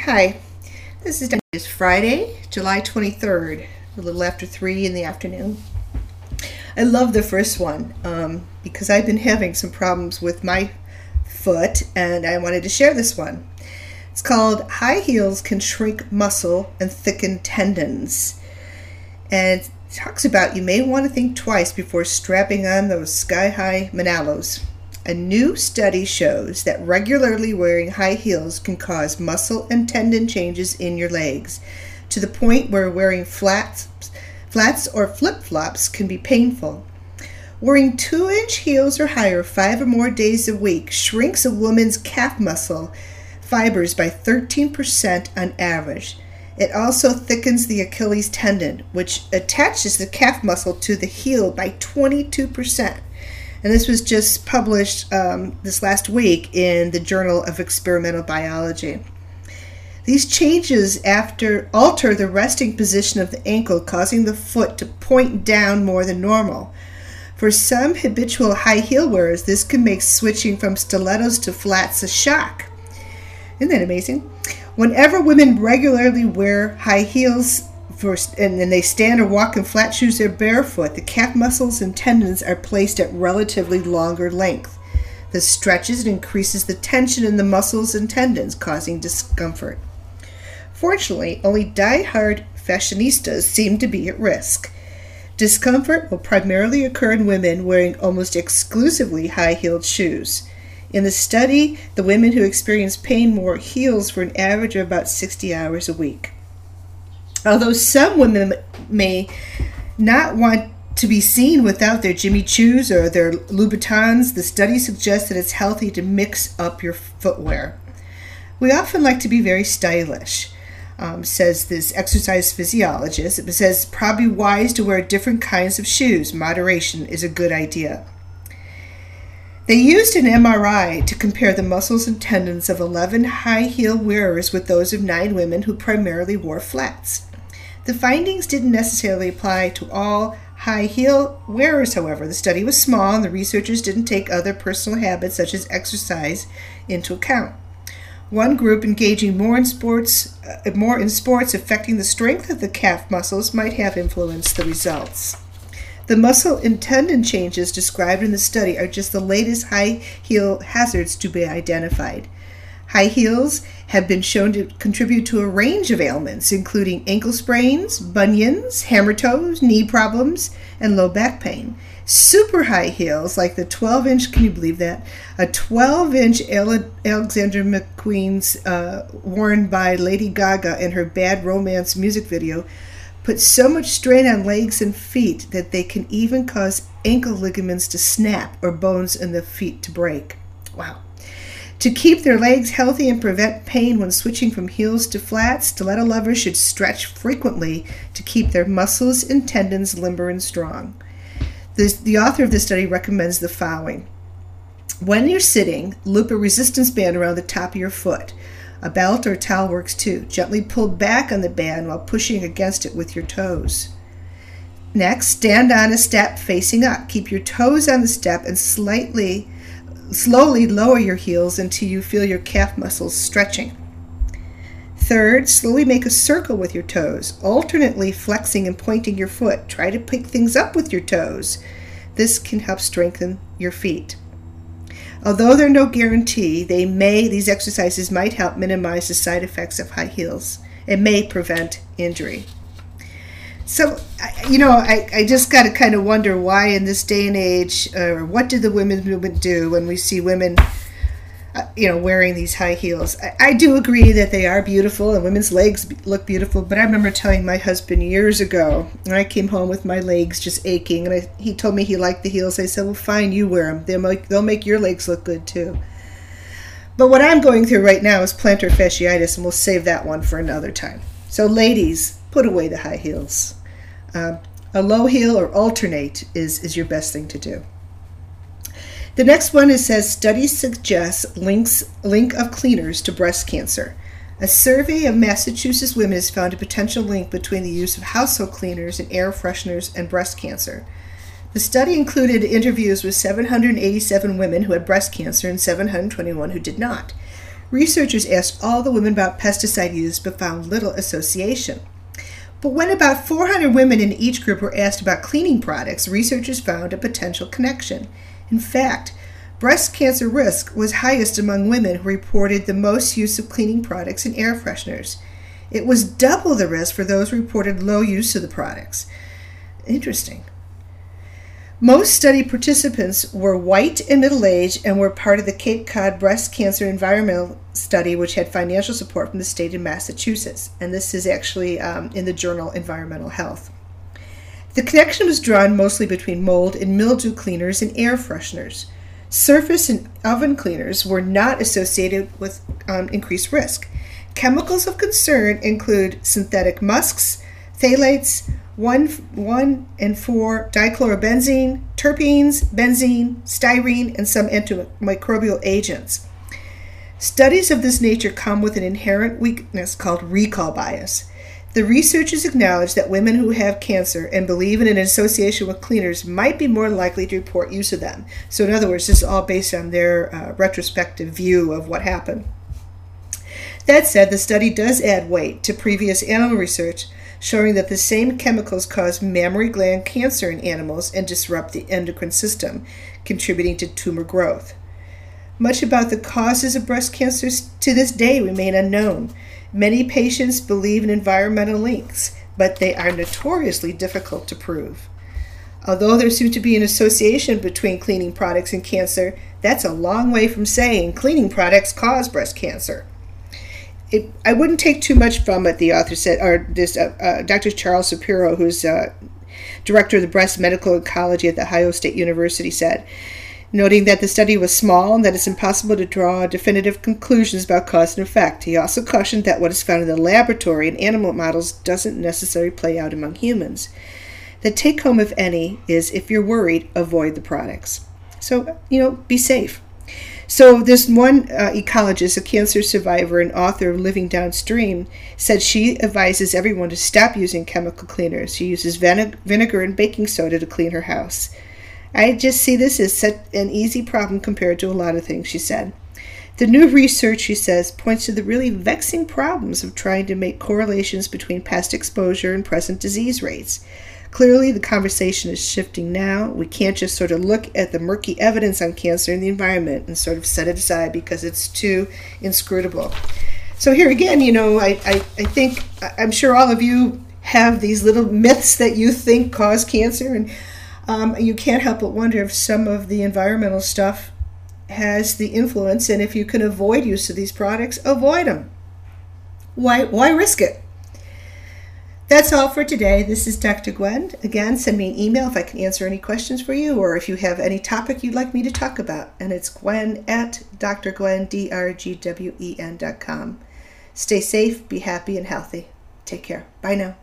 Hi, this is it's Friday, July 23rd, a little after 3 in the afternoon. I love the first one um, because I've been having some problems with my foot and I wanted to share this one. It's called High Heels Can Shrink Muscle and Thicken Tendons. And it talks about you may want to think twice before strapping on those sky high Manolos. A new study shows that regularly wearing high heels can cause muscle and tendon changes in your legs to the point where wearing flats, flats or flip flops can be painful. Wearing two inch heels or higher five or more days a week shrinks a woman's calf muscle fibers by 13% on average. It also thickens the Achilles tendon, which attaches the calf muscle to the heel by 22% and this was just published um, this last week in the Journal of Experimental Biology. These changes after alter the resting position of the ankle, causing the foot to point down more than normal. For some habitual high heel wearers, this can make switching from stilettos to flats a shock. Isn't that amazing? Whenever women regularly wear high heels, for, and they stand or walk in flat shoes, they're barefoot. The calf muscles and tendons are placed at relatively longer length. This stretches and increases the tension in the muscles and tendons, causing discomfort. Fortunately, only die-hard fashionistas seem to be at risk. Discomfort will primarily occur in women wearing almost exclusively high heeled shoes. In the study, the women who experienced pain wore heels for an average of about 60 hours a week. Although some women may not want to be seen without their Jimmy Choos or their Louboutins, the study suggests that it's healthy to mix up your footwear. We often like to be very stylish, um, says this exercise physiologist. It says probably wise to wear different kinds of shoes. Moderation is a good idea. They used an MRI to compare the muscles and tendons of 11 high heel wearers with those of nine women who primarily wore flats. The findings didn't necessarily apply to all high heel wearers, however. The study was small and the researchers didn't take other personal habits such as exercise into account. One group engaging more in sports, uh, more in sports affecting the strength of the calf muscles might have influenced the results. The muscle and tendon changes described in the study are just the latest high heel hazards to be identified. High heels have been shown to contribute to a range of ailments, including ankle sprains, bunions, hammer toes, knee problems, and low back pain. Super high heels, like the 12 inch, can you believe that? A 12 inch Alexander McQueen's uh, worn by Lady Gaga in her Bad Romance music video, put so much strain on legs and feet that they can even cause ankle ligaments to snap or bones in the feet to break. Wow. To keep their legs healthy and prevent pain when switching from heels to flats, stiletto lovers should stretch frequently to keep their muscles and tendons limber and strong. The, the author of this study recommends the following. When you're sitting, loop a resistance band around the top of your foot. A belt or towel works too. Gently pull back on the band while pushing against it with your toes. Next, stand on a step facing up. Keep your toes on the step and slightly Slowly lower your heels until you feel your calf muscles stretching. Third, slowly make a circle with your toes, alternately flexing and pointing your foot. Try to pick things up with your toes. This can help strengthen your feet. Although they're no guarantee, they may these exercises might help minimize the side effects of high heels. It may prevent injury. So, you know, I, I just got to kind of wonder why in this day and age, or what did the women's movement do when we see women, uh, you know, wearing these high heels? I, I, do agree that they are beautiful and women's legs look beautiful, but I remember telling my husband years ago when I came home with my legs just aching, and I, he told me he liked the heels. I said, well, fine, you wear them. They'll make, they'll make your legs look good too. But what I'm going through right now is plantar fasciitis, and we'll save that one for another time. So, ladies, put away the high heels. Uh, a low heel or alternate is, is your best thing to do. The next one says studies suggest links link of cleaners to breast cancer. A survey of Massachusetts women has found a potential link between the use of household cleaners and air fresheners and breast cancer. The study included interviews with 787 women who had breast cancer and 721 who did not. researchers asked all the women about pesticide use but found little association. But when about 400 women in each group were asked about cleaning products, researchers found a potential connection. In fact, breast cancer risk was highest among women who reported the most use of cleaning products and air fresheners. It was double the risk for those who reported low use of the products. Interesting. Most study participants were white and middle aged and were part of the Cape Cod Breast Cancer Environmental Study, which had financial support from the state of Massachusetts. And this is actually um, in the journal Environmental Health. The connection was drawn mostly between mold and mildew cleaners and air fresheners. Surface and oven cleaners were not associated with um, increased risk. Chemicals of concern include synthetic musks, phthalates, 1, 1 and 4 dichlorobenzene, terpenes, benzene, styrene, and some antimicrobial agents. Studies of this nature come with an inherent weakness called recall bias. The researchers acknowledge that women who have cancer and believe in an association with cleaners might be more likely to report use of them. So, in other words, this is all based on their uh, retrospective view of what happened. That said, the study does add weight to previous animal research showing that the same chemicals cause mammary gland cancer in animals and disrupt the endocrine system, contributing to tumor growth. Much about the causes of breast cancer to this day remain unknown. Many patients believe in environmental links, but they are notoriously difficult to prove. Although there seems to be an association between cleaning products and cancer, that's a long way from saying cleaning products cause breast cancer it, I wouldn't take too much from it. The author said, or this uh, uh, Dr. Charles Shapiro, who's uh, director of the breast medical oncology at the Ohio State University, said, noting that the study was small and that it's impossible to draw definitive conclusions about cause and effect. He also cautioned that what is found in the laboratory in animal models doesn't necessarily play out among humans. The take home, if any, is if you're worried, avoid the products. So, you know, be safe. So, this one uh, ecologist, a cancer survivor and author of Living Downstream, said she advises everyone to stop using chemical cleaners. She uses vinegar and baking soda to clean her house. I just see this as such an easy problem compared to a lot of things, she said. The new research, she says, points to the really vexing problems of trying to make correlations between past exposure and present disease rates. Clearly, the conversation is shifting now. We can't just sort of look at the murky evidence on cancer in the environment and sort of set it aside because it's too inscrutable. So, here again, you know, I, I, I think, I'm sure all of you have these little myths that you think cause cancer, and um, you can't help but wonder if some of the environmental stuff has the influence, and if you can avoid use of these products, avoid them. Why, why risk it? That's all for today. This is Dr. Gwen. Again, send me an email if I can answer any questions for you or if you have any topic you'd like me to talk about. And it's gwen at drgwen, D-R-G-W-E-N dot com. Stay safe, be happy, and healthy. Take care. Bye now.